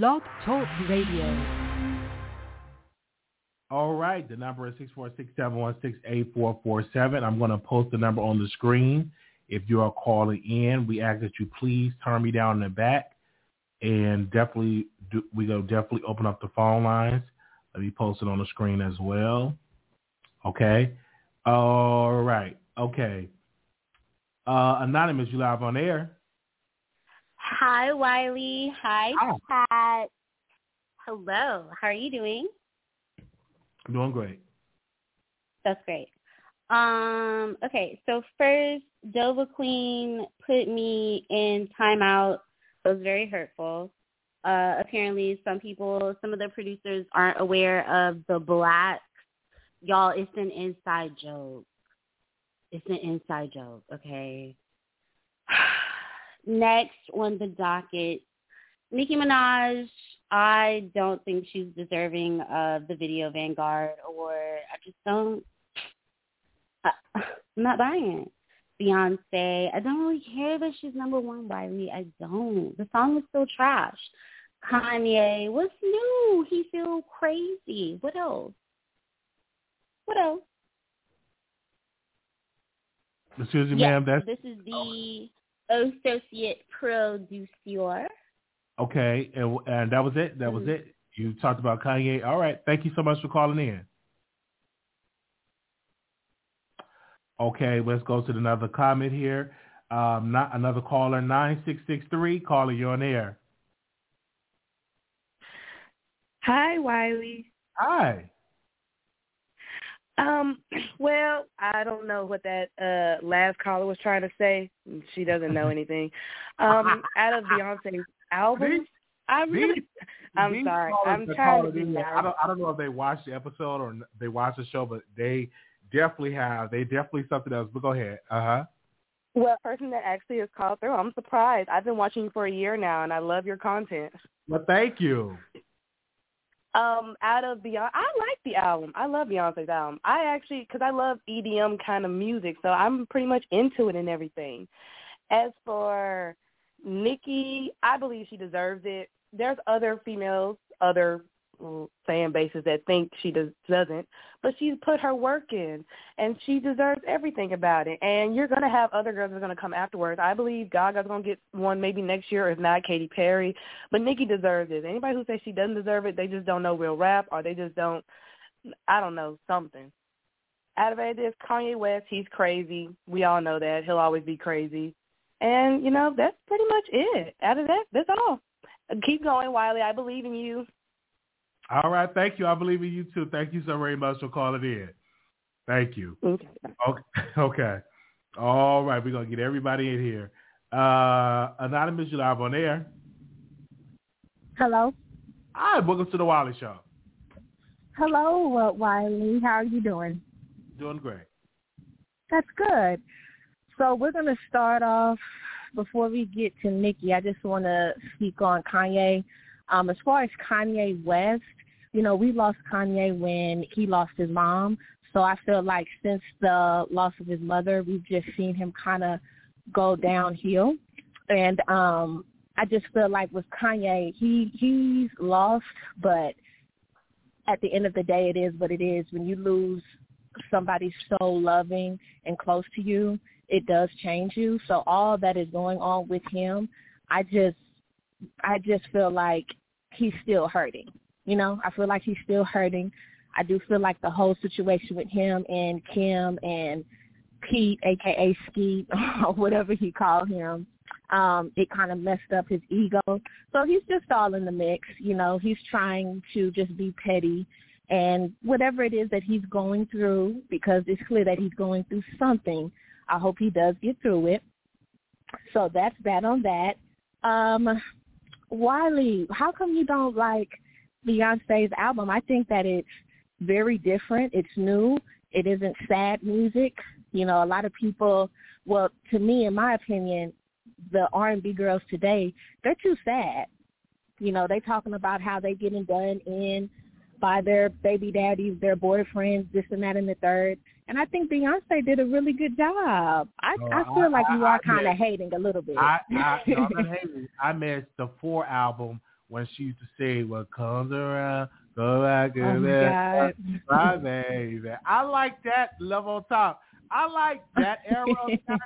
Blog Talk Radio. All right, the number is 646-716-8447. I'm going to post the number on the screen. If you are calling in, we ask that you please turn me down in the back and definitely do, we go definitely open up the phone lines. Let me post it on the screen as well. Okay. All right. Okay. Uh, Anonymous, you live on air. Hi, Wiley. Hi, Hi. Pat. Hello. How are you doing? Doing great. That's great. Um, okay, so first, Dova Queen put me in timeout. It was very hurtful. Uh, apparently, some people, some of the producers aren't aware of the black. Y'all, it's an inside joke. It's an inside joke, okay? Next on the docket, Nicki Minaj. I don't think she's deserving of the Video Vanguard award. I just don't. I, I'm not buying it. Beyonce. I don't really care that she's number one, Wiley. I don't. The song is still trash. Kanye. What's new? He feel crazy. What else? What else? Excuse me, Yes, ma'am. That's this is the oh. Associate producer. okay. And, and that was it. That was Mhm. it. You talked about Kanye. All right. Thank you so much for calling in. Okay, let's go to another comment here. Um, not another caller, nine six six three. Caller, you're on air. Hi, Wiley. Hi. Um, well, I don't know what that uh last caller was trying to say. She doesn't know anything. Um, out of Beyonce's album, These- I really, these- I'm these sorry. I'm trying to be in. I don't. I don't know if they watched the episode or they watched the show, but they definitely have. They definitely something else. But go ahead. Uh huh. Well, person that actually has called through, I'm surprised. I've been watching you for a year now, and I love your content. Well, thank you. Um, out of Beyonce, I like the album. I love Beyonce's album. I actually, because I love EDM kind of music, so I'm pretty much into it and everything. As for Nicki, I believe she deserves it. There's other females, other fan bases that think she does, doesn't, but she's put her work in, and she deserves everything about it. And you're gonna have other girls that are gonna come afterwards. I believe Gaga's gonna get one maybe next year, if not Katy Perry. But Nicki deserves it. Anybody who says she doesn't deserve it, they just don't know real rap, or they just don't. I don't know something. Out of it is Kanye West. He's crazy. We all know that. He'll always be crazy. And you know that's pretty much it. Out of that, that's all. Keep going, Wiley. I believe in you. All right. Thank you. I believe in you too. Thank you so very much for calling in. Thank you. Okay. Okay. Okay. All right. We're gonna get everybody in here. Uh, Anonymous, you live on air. Hello. Hi. Welcome to the Wiley Show. Hello, uh, Wiley. How are you doing? Doing great. That's good. So we're going to start off before we get to Nicki. I just want to speak on Kanye. Um, as far as Kanye West, you know, we lost Kanye when he lost his mom. So I feel like since the loss of his mother, we've just seen him kind of go downhill. And um, I just feel like with Kanye, he he's lost, but at the end of the day, it is what it is. When you lose somebody so loving and close to you, it does change you. So all that is going on with him, I just I just feel like he's still hurting. You know, I feel like he's still hurting. I do feel like the whole situation with him and Kim and Pete, aka Skeet, or whatever he called him, um, it kind of messed up his ego. So he's just all in the mix. You know, he's trying to just be petty and whatever it is that he's going through, because it's clear that he's going through something. I hope he does get through it. So that's that on that. Um, Wiley, how come you don't like Beyonce's album? I think that it's very different. It's new. It isn't sad music. You know, a lot of people, well, to me, in my opinion, the R&B girls today, they're too sad. You know, they talking about how they getting done in by their baby daddies, their boyfriends, this and that and the third. And I think Beyonce did a really good job. I, No, I feel I- like you I- are kind of hating a little bit. I I, no, I'm not hating. I missed the four album when she used to say, "What comes around, go back Oh and my my baby." I like that love on top. I like that era of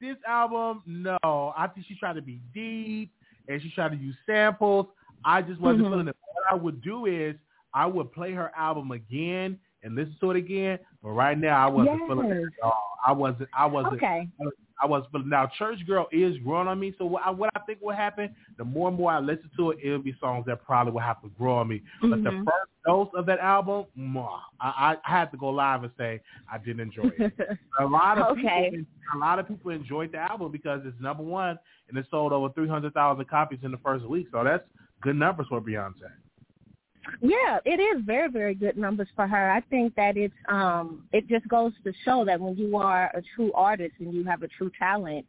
This album, no, I think she tried to be deep and she tried to use samples. I just wasn't Mhm. feeling it. What I would do is I would play her album again and listen to it again. But right now, I wasn't feeling it at all. I wasn't. I wasn't. Okay. I was, but now Church Girl is growing on me. So what I, what I think will happen, the more and more I listen to it, it'll be songs that probably will have to grow on me. But the Mhm. first dose of that album, mwah, I, I had to go live and say I didn't enjoy it. a lot of Okay. people, a lot of people enjoyed the album because it's number one and it sold over three hundred thousand copies in the first week. So that's good numbers for Beyonce. Yeah, it is very, very good numbers for her. I think that it's um it just goes to show that when you are a true artist and you have a true talent,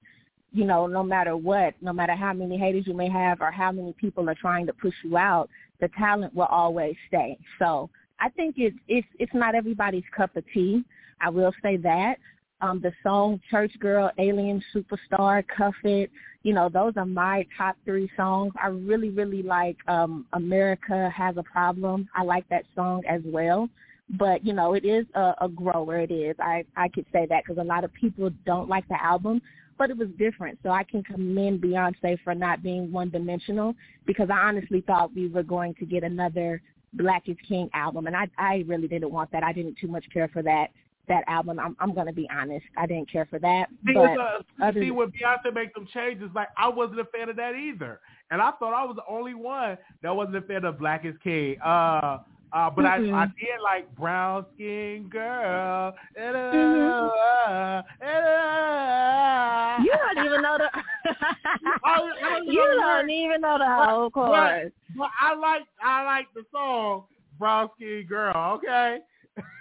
you know, no matter what, no matter how many haters you may have or how many people are trying to push you out, the talent will always stay. So I think it's it's it's not everybody's cup of tea. I will say that. Um, the song Church Girl, Alien Superstar, Cuff It, you know, those are my top three songs. I really, really like um America Has a Problem. I like that song as well. But, you know, it is a, a grower. It is. I, I could say that because a lot of people don't like the album, but it was different. So I can commend Beyonce for not being one-dimensional because I honestly thought we were going to get another Black is King album. And I, I really didn't want that. I didn't too much care for that that album. I'm I'm gonna be honest. I didn't care for that. See, But uh, see when Beyonce make them changes, like I wasn't a fan of that either, and I thought I was the only one that wasn't a fan of Black is King. Uh, uh, but I Mhm. I did like brown skin girl. Mhm. you don't even know the I don't you don't even know the whole But- chorus. But I like I like the song Brown Skin Girl. Okay.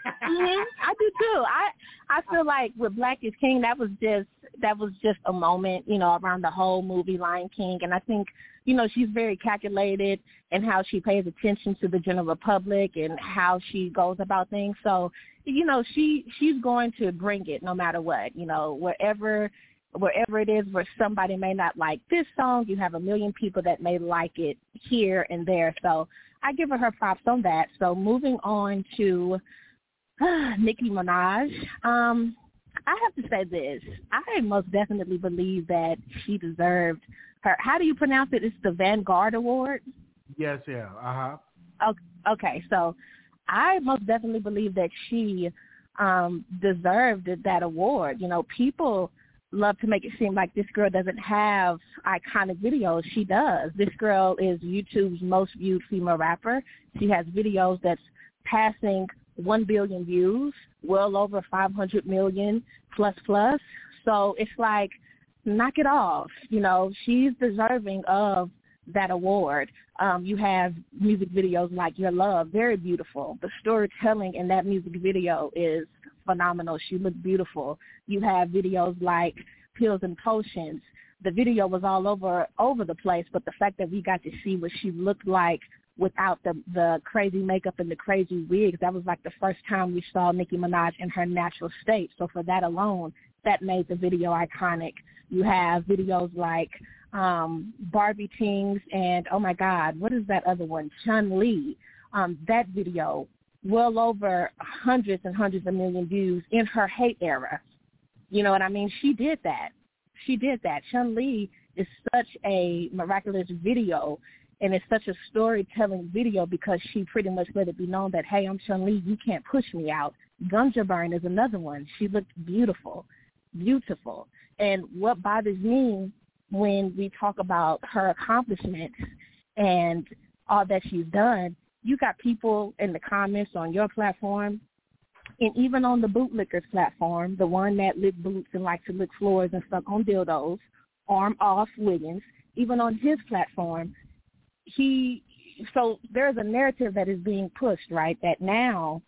Hmm I do too. I I feel like with Black is King, that was just that was just a moment, you know, around the whole movie Lion King, and I think you know she's very calculated in how she pays attention to the general public and how she goes about things. So you know she she's going to bring it no matter what. You know wherever wherever it is where somebody may not like this song, you have a million people that may like it here and there. So I give her her props on that. So moving on to Nicki Minaj. Um, I have to say this. I most definitely believe that she deserved her. How do you pronounce it? It's the Vanguard Award. yes. Yeah. Uh huh. Okay, so I most definitely believe that she um deserved that award. You know, people love to make it seem like this girl doesn't have iconic videos. She does. This girl is YouTube's most viewed female rapper. She has videos that's passing 1 billion views, well over 500 million plus plus. So it's like, knock it off. You know, she's deserving of that award. Um, you have music videos like Your Love, very beautiful. The storytelling in that music video is phenomenal. She looked beautiful. You have videos like Pills and Potions. The video was all over over the place, but the fact that we got to see what she looked like without the the crazy makeup and the crazy wigs, that was like the first time we saw Nicki Minaj in her natural state. So for that alone, that made the video iconic. You have videos like um Barbie Tings and oh my God, what is that other one? Chun Li. Um, that video, well over hundreds and hundreds of million views in her hate era. You know what I mean? She did that. She did that. Chun Li is such a miraculous video and it's such a storytelling video because she pretty much let it be known that, hey, I'm Chun Li, you can't push me out. Ganja Burn is another one. She looked beautiful, beautiful. And what bothers me when we talk about her accomplishments and all that she's done, you got people in the comments on your platform and even on the bootlickers platform, the one that lick boots and like to lick floors and suck on dildos, Armon Wiggins, even on his platform, he so there's a narrative that is being pushed, right? That now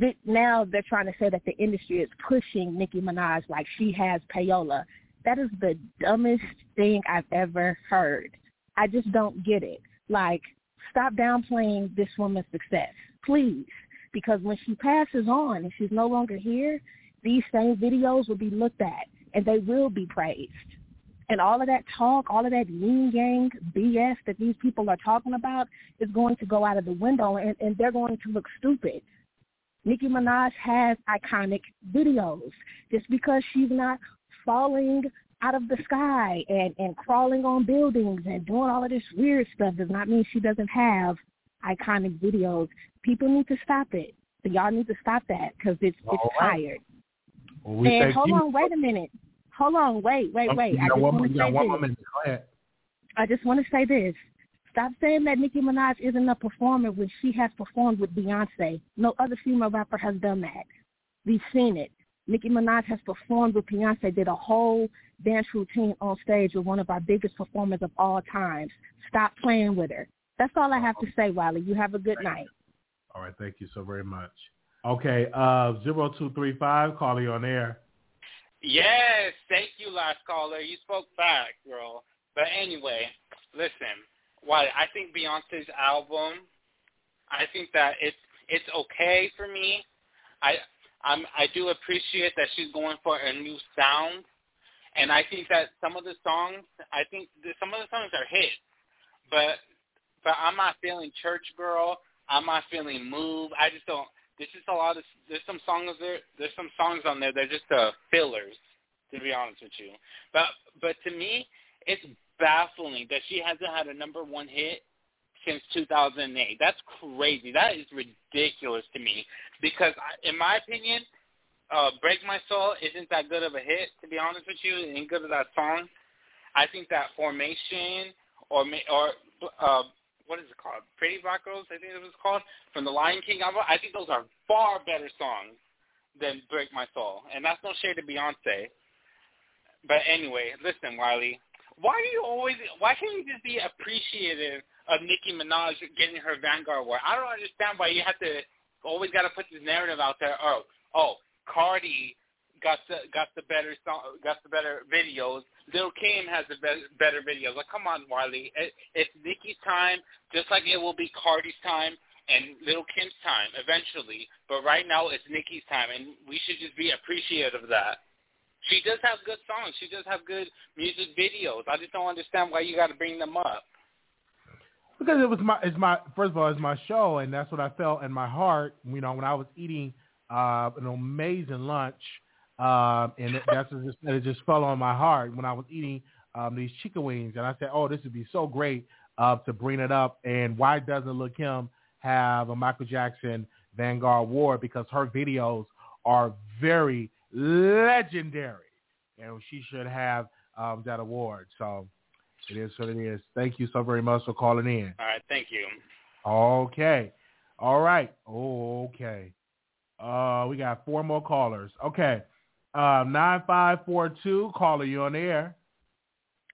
that now they're trying to say that the industry is pushing Nicki Minaj like she has payola. That is the dumbest thing I've ever heard. I just don't get it. Like, stop downplaying this woman's success, please. Because when she passes on and she's no longer here, these same videos will be looked at and they will be praised. And all of that talk, all of that yin yang BS that these people are talking about is going to go out of the window and, and they're going to look stupid. Nicki Minaj has iconic videos. Just because she's not falling out of the sky and, and crawling on buildings and doing all of this weird stuff does not mean she doesn't have iconic videos. People need to stop it. So y'all need to stop that because it's it's right. tired. Well, and hold you. on, wait a minute. Hold on, wait, wait, wait. I just want to say this. I just want to say this. Stop saying that Nicki Minaj isn't a performer when she has performed with Beyonce. No other female rapper has done that. We've seen it. Nicki Minaj has performed with Beyonce, did a whole dance routine on stage with one of our biggest performers of all times. Stop playing with her. That's all I have to say, Wiley. You have a good night. All right, thank you so very much. Okay, uh, 0235, calling on air. Yes, thank you, last caller. You spoke back, girl. But anyway, listen. Why I think Beyonce's album, I think that it's it's okay for me. I I'm I do appreciate that she's going for a new sound, and I think that some of the songs, I think some of the songs are hits, but but I'm not feeling Church Girl. I'm not feeling Move. I just don't. There's just a lot of there's some songs there. There's some songs on there that are just uh, fillers, to be honest with you. But but to me, it's baffling that she hasn't had a number one hit since 2008. That's crazy. That is ridiculous to me because, I, in my opinion, uh, "Break My Soul" isn't that good of a hit. To be honest with you, it ain't good of that song. I think that "Formation" or or uh, what is it called? Pretty Black Girls, I think it was called, from the Lion King album. I think those are far better songs than Break My Soul. And that's no shade to Beyonce. But anyway, listen, Wiley, why do you always, why can't you just be appreciative of Nicki Minaj getting her Vanguard award? I don't understand why you have to, always got to put this narrative out there, oh, oh, Cardi got the got the better song, got the better videos. Lil Kim has the be- better videos. Like, come on, Wiley. It, it's Nicki's time, just like it will be Cardi's time and Lil Kim's time eventually. But right now, it's Nicki's time, and we should just be appreciative of that. She does have good songs. She does have good music videos. I just don't understand why you got to bring them up. Because it was my, it's my first of all, it's my show, and that's what I felt in my heart. You know, when I was eating uh, an amazing lunch um, and that's just it just fell on my heart when I was eating um, these chicken wings, and I said, "Oh, this would be so great uh, to bring it up." And why doesn't Lil Kim have a Michael Jackson Vanguard Award? Because her videos are very legendary, and she should have um, that award. So it is what it is. Thank you so very much for calling in. All right, thank you. Okay. All right. Oh, okay. Uh, we got four more callers. Okay. Um, 9542, caller, you on the air.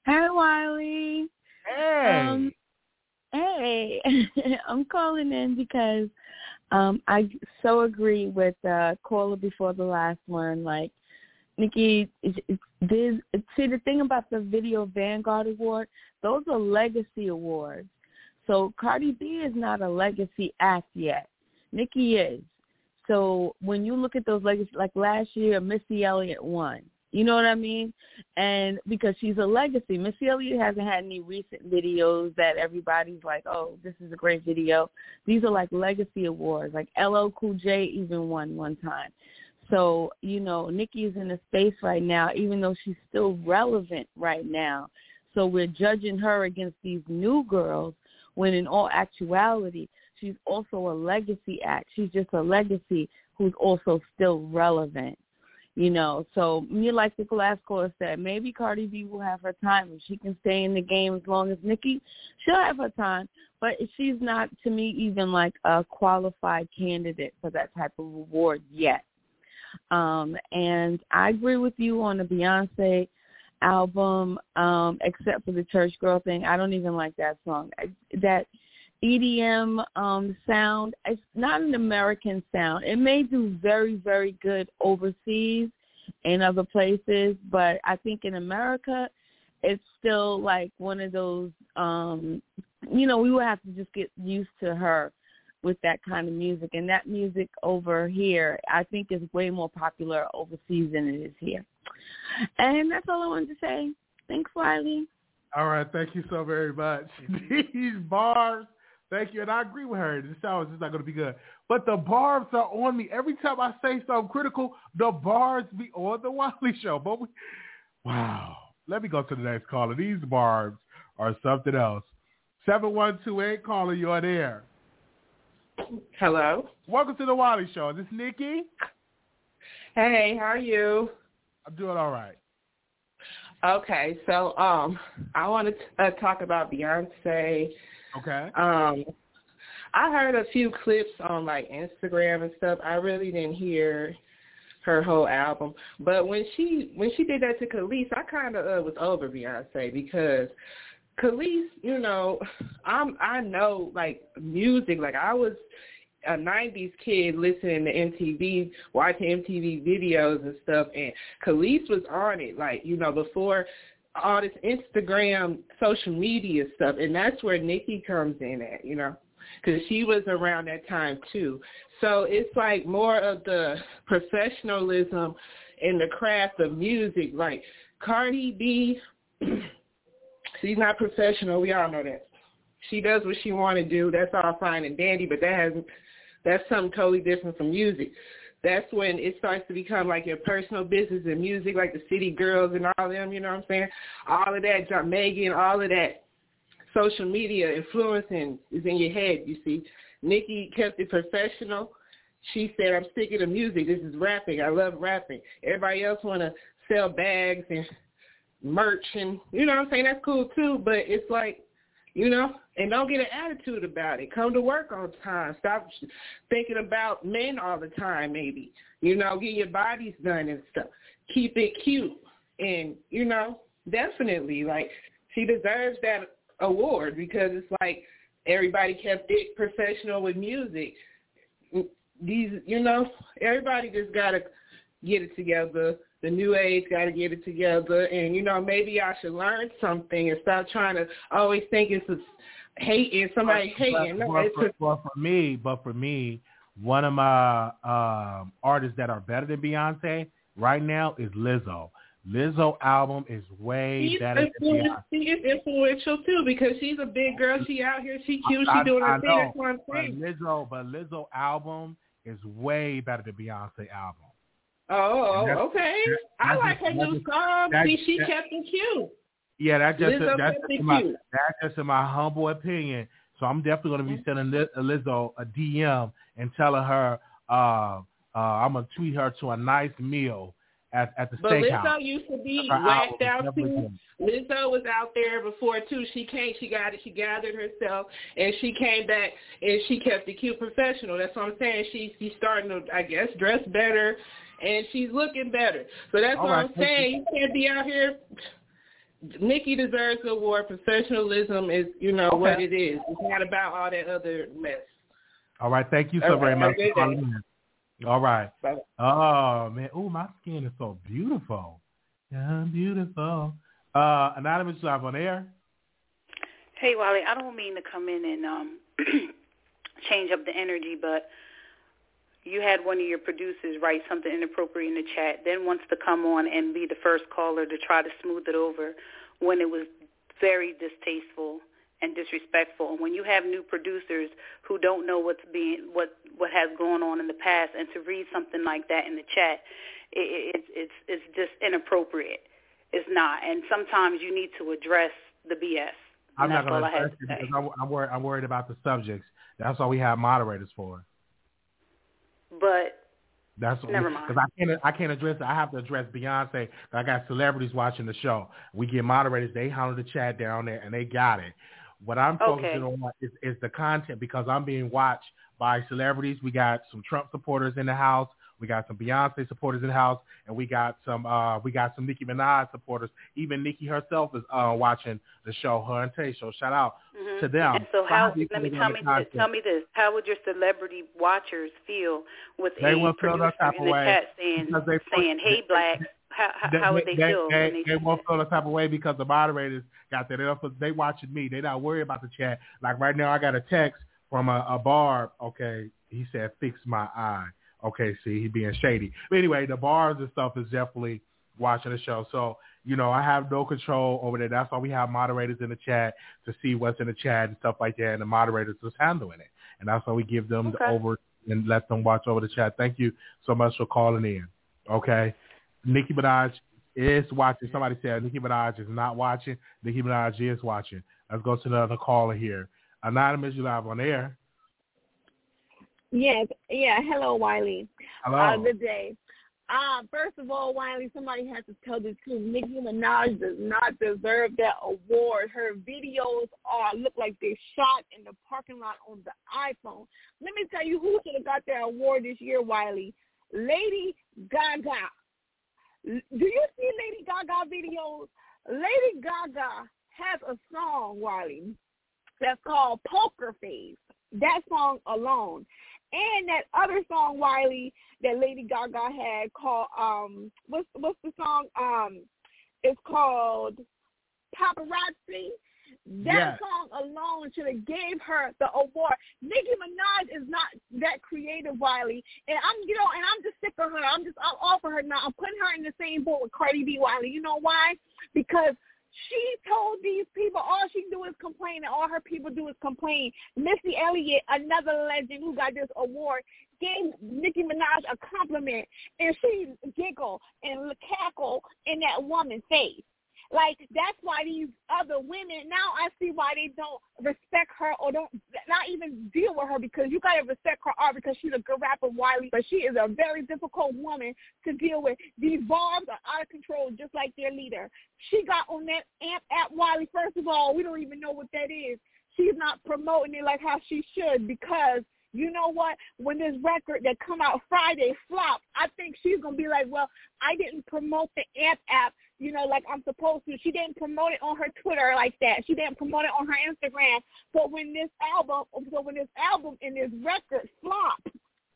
Hi, Wiley. Hey. Um, hey. I'm calling in because um, I so agree with uh, caller before the last one. Like, Nicki, there's, see, the thing about the Video Vanguard Award, those are legacy awards. So Cardi B is not a legacy act yet. Nicki is. So when you look at those legacy, like last year, Missy Elliott won. You know what I mean? And because she's a legacy, Missy Elliott hasn't had any recent videos that everybody's like, oh, this is a great video. These are like legacy awards. Like LL Cool J even won one time. So, you know, Nicki's in a space right now, even though she's still relevant right now. So we're judging her against these new girls when in all actuality, she's also a legacy act. She's just a legacy who's also still relevant. You know, so me like the caller said, maybe Cardi B will have her time if she can stay in the game as long as Nicki. She'll have her time, but she's not to me even like a qualified candidate for that type of award yet. Um, and I agree with you on the Beyonce album, um, except for the church girl thing. I don't even like that song. I, that EDM um, sound. It's not an American sound. It may do very, very good overseas in other places, but I think in America, it's still like one of those. Um, you know, we would have to just get used to her with that kind of music, and that music over here, I think, is way more popular overseas than it is here. And that's all I wanted to say. Thanks, Wiley. All right, thank you so very much. These bars, thank you, and I agree with her. The show is just not going to be good. But the barbs are on me every time I say something critical. The barbs be on the Wiley Show. But we, wow, let me go to the next caller. These barbs are something else. Seven one two eight caller, you're there. Hello. Welcome to the Wiley Show. Is this Nikki? Hey, how are you? I'm doing all right. Okay, so um, I want to uh, talk about Beyonce. Okay. Um, I heard a few clips on like Instagram and stuff. I really didn't hear her whole album, but when she when she did that to Kelis, I kind of uh, was over Beyonce because Kelis, you know, I'm I know like music. Like I was a '90s kid listening to MTV, watching MTV videos and stuff, and Kelis was on it. Like you know, before all this Instagram, social media stuff, and that's where Nicki comes in at. You know, because she was around that time too. So it's like more of the professionalism in the craft of music. Like Cardi B. She's not professional. We all know that. She does what she want to do. That's all fine and dandy, but that has that's something totally different from music. That's when it starts to become like your personal business and music, like the City Girls and all them. You know what I'm saying? All of that, John Megan, all of that social media influencing is in your head. You see, Nicki kept it professional. She said, "I'm sticking to music. This is rapping. I love rapping. Everybody else want to sell bags and merch and you know what I'm saying that's cool too but it's like you know and don't get an attitude about it. Come to work on time. Stop thinking about men all the time maybe. You know get your bodies done and stuff. Keep it cute. And you know definitely like she deserves that award because it's like everybody kept it professional with music. These you know everybody just gotta get it together the new age got to get it together, and you know maybe I should learn something and stop trying to always think it's a hating somebody but, hating. But, no, but, for, but for me, but for me, one of my um, artists that are better than Beyonce right now is Lizzo. Lizzo album is way she's better than Beyonce. She is influential too because she's a big girl. She out here. She cute. I, She doing I, her thing. know, That's what I'm but. Lizzo, but Lizzo album is way better than Beyonce album. Oh, okay. that- I like her new song. that- See, she that- kept it cute. Yeah, that's just Lizzo that's just my that's just in my humble opinion. So I'm definitely going to be sending Liz- Lizzo a DM and telling her uh, uh, I'm gonna tweet her to a nice meal at at the But steakhouse. Lizzo used to be whacked out too. Lizzo was out there before too. She came, she got it, she gathered herself, and she came back and she kept it cute professional. That's what I'm saying. She she's starting to, I guess, dress better, and she's looking better. So that's All what right, I'm saying. You can't be out here. Nicki deserves the award. Professionalism is, you know, what it is. It's not about all that other mess. All right, thank you so All very much for calling in. All right. Bye. Oh man, oh my skin is so beautiful. Yeah, beautiful. Uh, anonymous live on air. Hey, Wally, I don't mean to come in and um, change up the energy, but you had one of your producers write something inappropriate in the chat, then wants to come on and be the first caller to try to smooth it over when it was very distasteful and disrespectful. And when you have new producers who don't know what's being what what has gone on in the past, and to read something like that in the chat, it, it, it's it's just inappropriate. It's not, and sometimes you need to address the BS. I'm not going to address it because I'm, I'm worried. I'm worried about the subjects. That's all we have moderators for. But That's Never mind. Because I can't. I can't address. it. I have to address Beyonce. I got celebrities watching the show. We get moderators. They handle the chat down there, and they got it. What I'm focusing Okay. on is, is the content because I'm being watched by celebrities. We got some Trump supporters in the house. We got some Beyonce supporters in the house, and we got some uh, we got some Nicki Minaj supporters. Even Nicki herself is uh, watching the show. Her and Tay. So shout out Mhm. to them. And so how? Let me tell me this. Tell me this. How would your celebrity watchers feel with They a producer in the chat saying they- saying, "Hey, black"? How how, how would they, feel They, they, they won't feel the type of way because the moderators got that. They, they watching me. They not worried about the chat. Like right now, I got a text from a, a barb. Okay, he said, "Fix my eye." Okay, see, he being shady. But anyway, the bars and stuff is definitely watching the show. So you know, I have no control over that. That's why we have moderators in the chat to see what's in the chat and stuff like that, and the moderators just handling it. And that's why we give them Okay. the over and let them watch over the chat. Thank you so much for calling in. Okay. Nicki Minaj is watching. Somebody said Nicki Minaj is not watching. Nicki Minaj is watching. Let's go to another caller here. Anonymous, you live on air. Yes, yeah. Hello, Wiley. Hello. Uh, good day. Uh, first of all, Wiley, somebody has to tell the truth. Nicki Minaj does not deserve that award. Her videos are look like they shot in the parking lot on the iPhone. Let me tell you who should have got that award this year, Wiley. Lady Gaga. Do you see Lady Gaga videos? Lady Gaga has a song, Wiley, that's called Poker Face. That song alone. And that other song, Wiley, that Lady Gaga had called um what's what's the song? Um it's called Paparazzi. That Yes. song alone should have gave her the award. Nicki Minaj is not that creative, Wiley, and I'm you know, and I'm just sick of her. I'm just I'm off of her now. I'm putting her in the same boat with Cardi B, Wiley. You know why? Because she told these people all she do is complain, and all her people do is complain. Missy Elliott, another legend who got this award, gave Nicki Minaj a compliment, and she giggle and cackle in that woman's face. Like that's why these other women now I see why they don't respect her or don't not even deal with her because you gotta respect her art because she's a good rapper, Wiley, but she is a very difficult woman to deal with. These barbs are out of control, just like their leader. She got on that amp at Wiley. First of all, we don't even know what that is. She's not promoting it like how she should because you know what? When this record that come out Friday flopped, I think she's gonna be like, well, I didn't promote the amp app you know, like I'm supposed to. She didn't promote it on her Twitter like that. She didn't promote it on her Instagram. But when this album, so when this album and this record flop,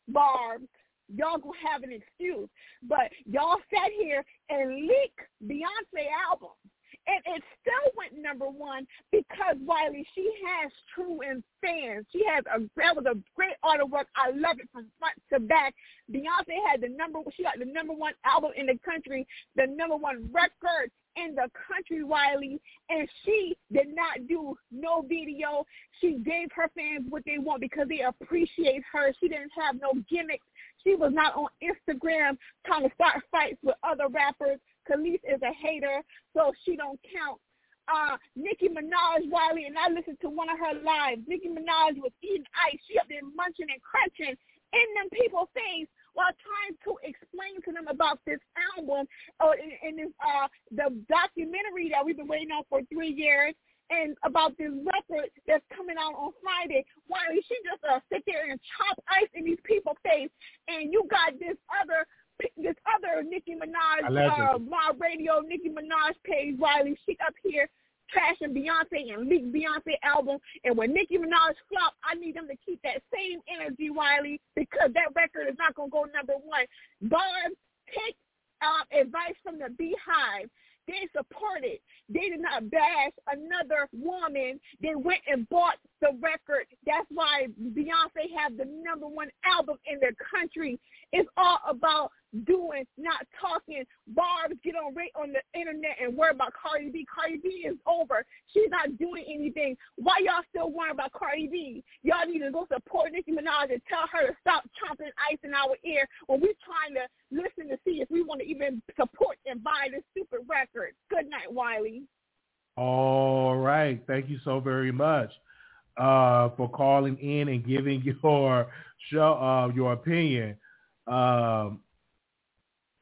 Barb, y'all gonna have an excuse. But y'all sat here and leaked Beyonce album. And it still went number one because Wiley, she has true and fans. She has a that was a great artwork. I love it from front to back. Beyonce had the number she got the number one album in the country, the number one record in the country, Wiley, and she did not do no video. She gave her fans what they want because they appreciate her. She didn't have no gimmicks. She was not on Instagram trying to start fights with other rappers. Kelis is a hater, so she don't count. Uh, Nicki Minaj, Wiley, and I listened to one of her lives. Nicki Minaj was eating ice. She up there munching and crunching in them people's face while trying to explain to them about this album or in, in this uh the documentary that we've been waiting on for three years and about this record that's coming out on Friday. Wiley, she just uh, sit there and chop ice in these people's face, and you got this other this other Nicki Minaj uh, Mob Radio Nicki Minaj page, Wiley. She up here trashing Beyonce and leak Beyonce album. And when Nicki Minaj flop, I need them to keep that same energy, Wiley, because that record is not gonna go number one. Barb, take uh, advice from the Beehive. They supported. They did not bash another woman. They went and bought the record. That's why Beyonce have the number one album in the country. It's all about doing, not talking. Barbs get on rate on the internet and worry about Cardi B. Cardi B is over. She's not doing anything. Why y'all still worrying about Cardi B? Y'all need to go support Nicki Minaj and tell her to stop chomping ice in our ear when we're trying to listen to see if we want to even support and buy this stupid record. Good night, Wiley. All right. Thank you so very much uh, for calling in and giving your show uh, your opinion. Um,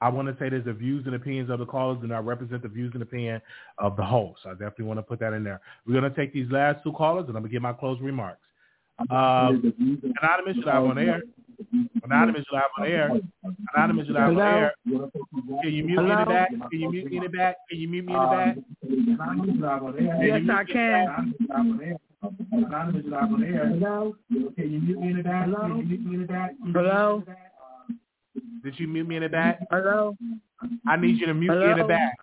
I want to say that the views and opinions of the callers do not represent the views and opinion of the host. I definitely want to put that in there. We're going to take these last two callers, and I'm going to give my closing remarks. Um, Anonymous, you live on air. Anonymous, you live on air. Anonymous, you live on air. Can you mute me in the back? Can you mute me in the back? Can you mute me in the back? Yes, I can. Anonymous, you live on air. Hello? Can you mute me in the back? Can you mute me in the back? Hello? Did you mute me in the back? Hello? I need you to mute me in the back.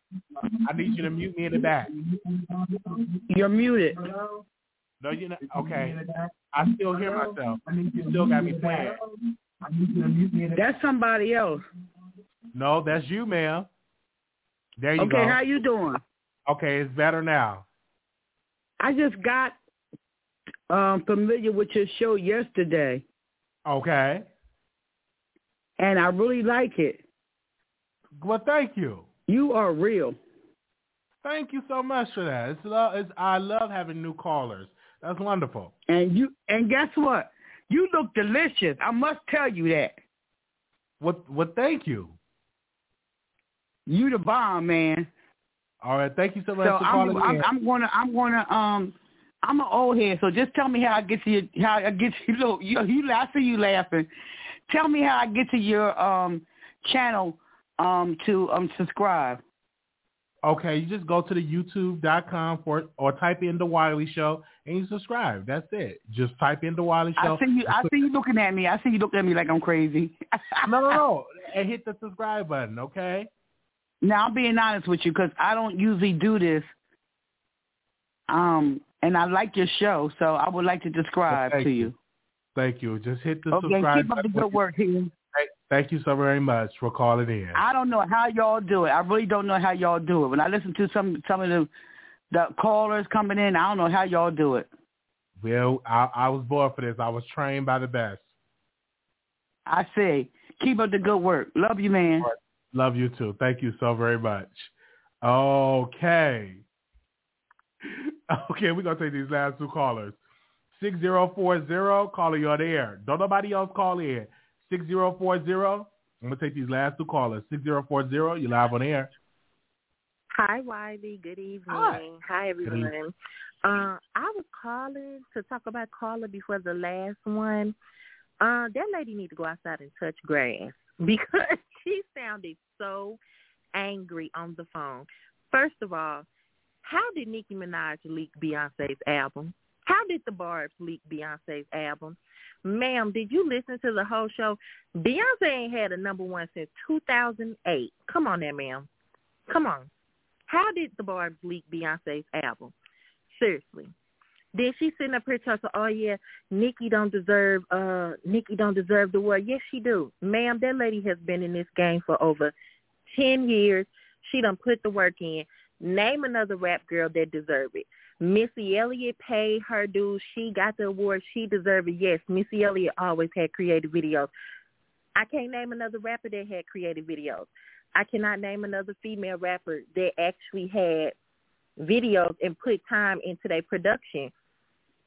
I need you to mute me in the back. You're muted. No, you're not. Okay. I still hear myself. You still got me playing. That's somebody else. No, that's you, ma'am. There you okay, go. Okay, how you doing? Okay, it's better now. I just got um, familiar with your show yesterday. Okay. And I really like it. Well, thank you. You are real. Thank you so much for that. It's, it's I love having new callers. That's wonderful. And you and guess what? You look delicious. I must tell you that. What? What? Thank you. You the bomb, man. All right. Thank you so much so for I'm, calling I'm. I'm gonna. I'm gonna. Um. I'm an old head, so just tell me how I get to your. How I get to look. You, you. I see you laughing. Tell me how I get to your um channel um to um subscribe. Okay, you just go to the YouTube.com for or type in the Wiley Show and you subscribe. That's it. Just type in the Wiley Show. I see you. I see you looking at me. I see you looking at me like I'm crazy. no, no, no, and hit the subscribe button. Okay. Now I'm being honest with you because I don't usually do this. Um, and I like your show, so I would like to subscribe well, to you. you. Thank you. Just hit the okay, subscribe. keep up the good work here. Thank you so very much for calling in. I don't know how y'all do it. I really don't know how y'all do it. When I listen to some some of the the callers coming in, I don't know how y'all do it. Well, I, I was born for this. I was trained by the best. I say, keep up the good work. Love you, man. Right. Love you too. Thank you so very much. Okay. Okay, we're gonna take these last two callers. Six zero four zero, caller you on the air. Don't nobody else call in. Six zero four zero. I'm gonna take these last two callers. Six zero four zero. You live on air. Hi, Wiley. Good evening. Hi, Hi everyone. evening. Uh, I was calling to talk about caller before the last one. Uh, that lady need to go outside and touch grass because she sounded so angry on the phone. First of all, how did Nicki Minaj leak Beyonce's album? How did the Barbs leak Beyonce's album? Ma'am, did you listen to the whole show? Beyonce ain't had a number one since 2008. Come on there, ma'am. Come on. How did the Barbs leak Beyonce's album? Seriously. Then she sitting up here talking, oh yeah, Nicki don't deserve, uh, Nicki don't deserve the award. Yes, she do. Ma'am, that lady has been in this game for over 10 years. She done put the work in. Name another rap girl that deserve it. Missy Elliott paid her dues. She got the award. She deserved it. Yes, Missy Elliott always had creative videos. I can't name another rapper that had creative videos. I cannot name another female rapper that actually had videos and put time into their production.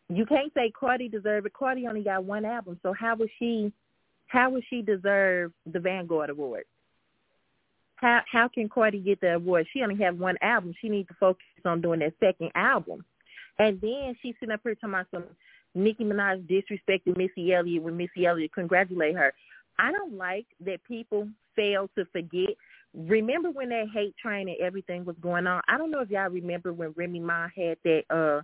You can't say Cardi deserved it. Cardi only got one album, so how would she how would she deserve the Vanguard Award? How how can Cardi get the award? She only have one album. She needs to focus on doing that second album. And then she's sitting up here talking about some Nicki Minaj disrespected Missy Elliott when Missy Elliott congratulate her. I don't like that people fail to forget. Remember when that hate train and everything was going on? I don't know if y'all remember when Remy Ma had that uh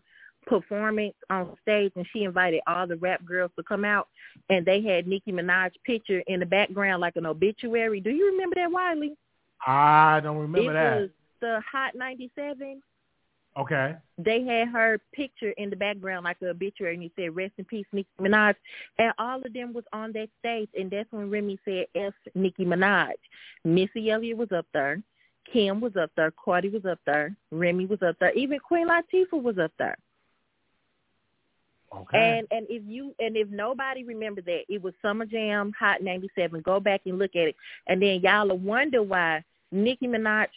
performance on stage and she invited all the rap girls to come out and they had Nicki Minaj picture in the background like an obituary. Do you remember that, Wiley? Ah, I don't remember it that. was the Hot 97. Okay. They had her picture in the background like an obituary, and it said "Rest in peace, Nicki Minaj," and all of them was on that stage, and that's when Remy said "F Nicki Minaj." Missy Elliott was up there, Kim was up there, Cardi was up there, Remy was up there, even Queen Latifah was up there. Okay. And and if you and if nobody remember that, it was Summer Jam Hot 97. Go back and look at it, and then y'all will wonder why Nicki Minaj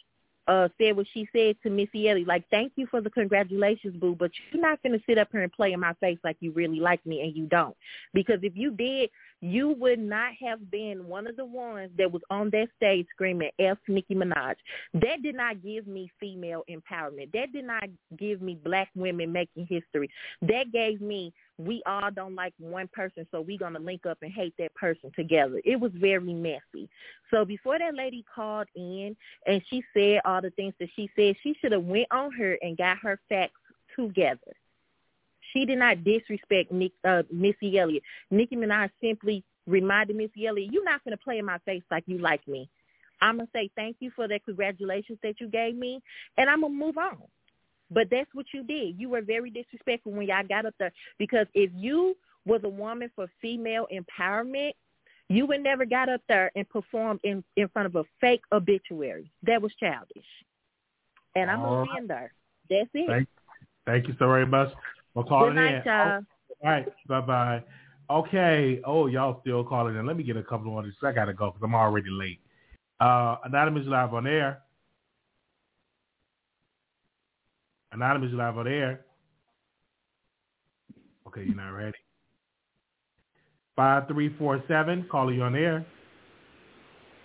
uh said what she said to Missy Elliott, like, thank you for the congratulations, boo, but you're not going to sit up here and play in my face like you really like me and you don't. Because if you did, you would not have been one of the ones that was on that stage screaming F Nicki Minaj. That did not give me female empowerment. That did not give me black women making history. That gave me we all don't like one person, so we're going to link up and hate that person together. It was very messy. So before that lady called in and she said all the things that she said, she should have went on her and got her facts together. She did not disrespect Nick, uh, Missy Elliott. Nicki Minaj simply reminded Missy Elliott, you're not going to play in my face like you like me. I'm going to say thank you for the congratulations that you gave me, and I'm going to move on. But that's what you did. You were very disrespectful when y'all got up there because if you was a woman for female empowerment, you would never got up there and performed in in front of a fake obituary. That was childish. and I'm All gonna right. end her. That's it. Thank, thank you so very much for calling Good night, in. y'all. All right, bye bye. Okay. Oh, y'all still calling in. Let me get a couple more. I gotta go because I'm already late. Uh, Anonymous live on air. Anonymous live on air. Okay, you're not ready. Five three four seven. Calling you on air.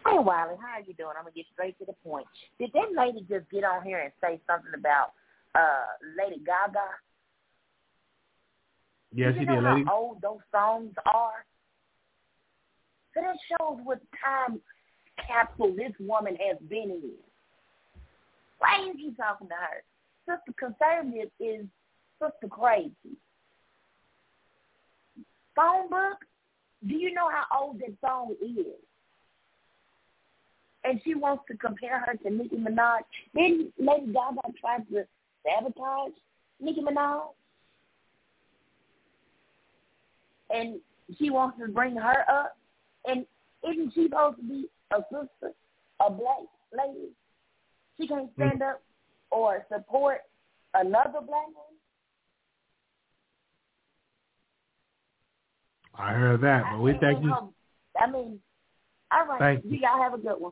Hey, Wiley, how are you doing? I'm gonna get straight to the point. Did that lady just get on here and say something about uh Lady Gaga? Yes, Do you know did, lady. how old those songs are? So that shows what time capsule this woman has been in. Why ain't you talking to her? Sister Conservative is Sister Crazy. Phone book? Do you know how old that song is? And she wants to compare her to Nicki Minaj. Didn't Lady Gaga try to sabotage Nicki Minaj? And she wants to bring her up. And isn't she supposed to be a sister, a black lady? She can't hmm. stand up or support another black woman. I heard that, but we thank you. Um, I mean, all right. Thank you. you. y'all have a good one.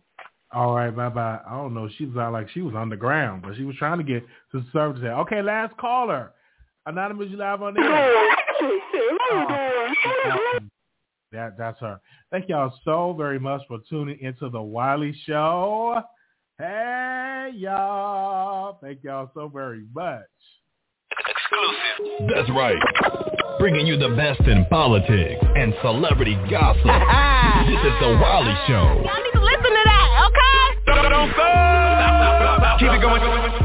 All right, bye bye. I don't know. She was out like she was underground, but she was trying to get to the service. There. Okay, last caller. Anonymous, you live on there. That that's her. Thank y'all so very much for tuning into the Wiley Show. Hey y'all. Thank y'all so very much. Exclusive. That's right. Bringing you the best in politics and celebrity gossip. this is the Wiley Show. Y'all need to listen to that, okay? Don't stop. Keep it going.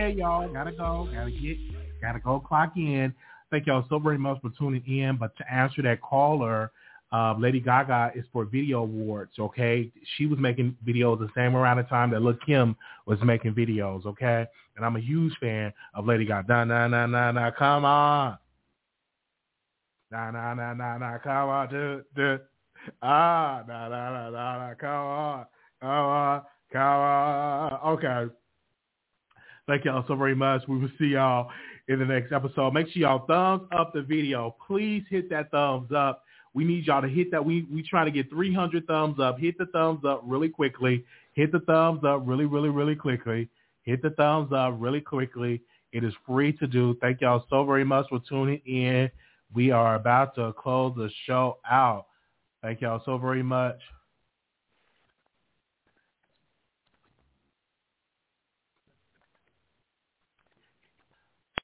Okay, y'all, gotta go, gotta get, gotta go clock in. Thank y'all so very much for tuning in. But to answer that caller, uh, Lady Gaga is for video awards. Okay, she was making videos the same around the time that Lil Kim was making videos. Okay, and I'm a huge fan of Lady Gaga. Nah, nah, nah, nah, nah, come on. Nah, nah, nah, nah, nah, come on, dude, dude. Ah, nah, nah, nah, nah, nah, come on, come on, come on. Okay. Thank y'all so very much. We will see y'all in the next episode. Make sure y'all thumbs up the video. Please hit that thumbs up. We need y'all to hit that. We we trying to get 300 thumbs up. Hit the thumbs up really quickly. Hit the thumbs up really, really, really quickly. Hit the thumbs up really quickly. It is free to do. Thank y'all so very much for tuning in. We are about to close the show out. Thank y'all so very much.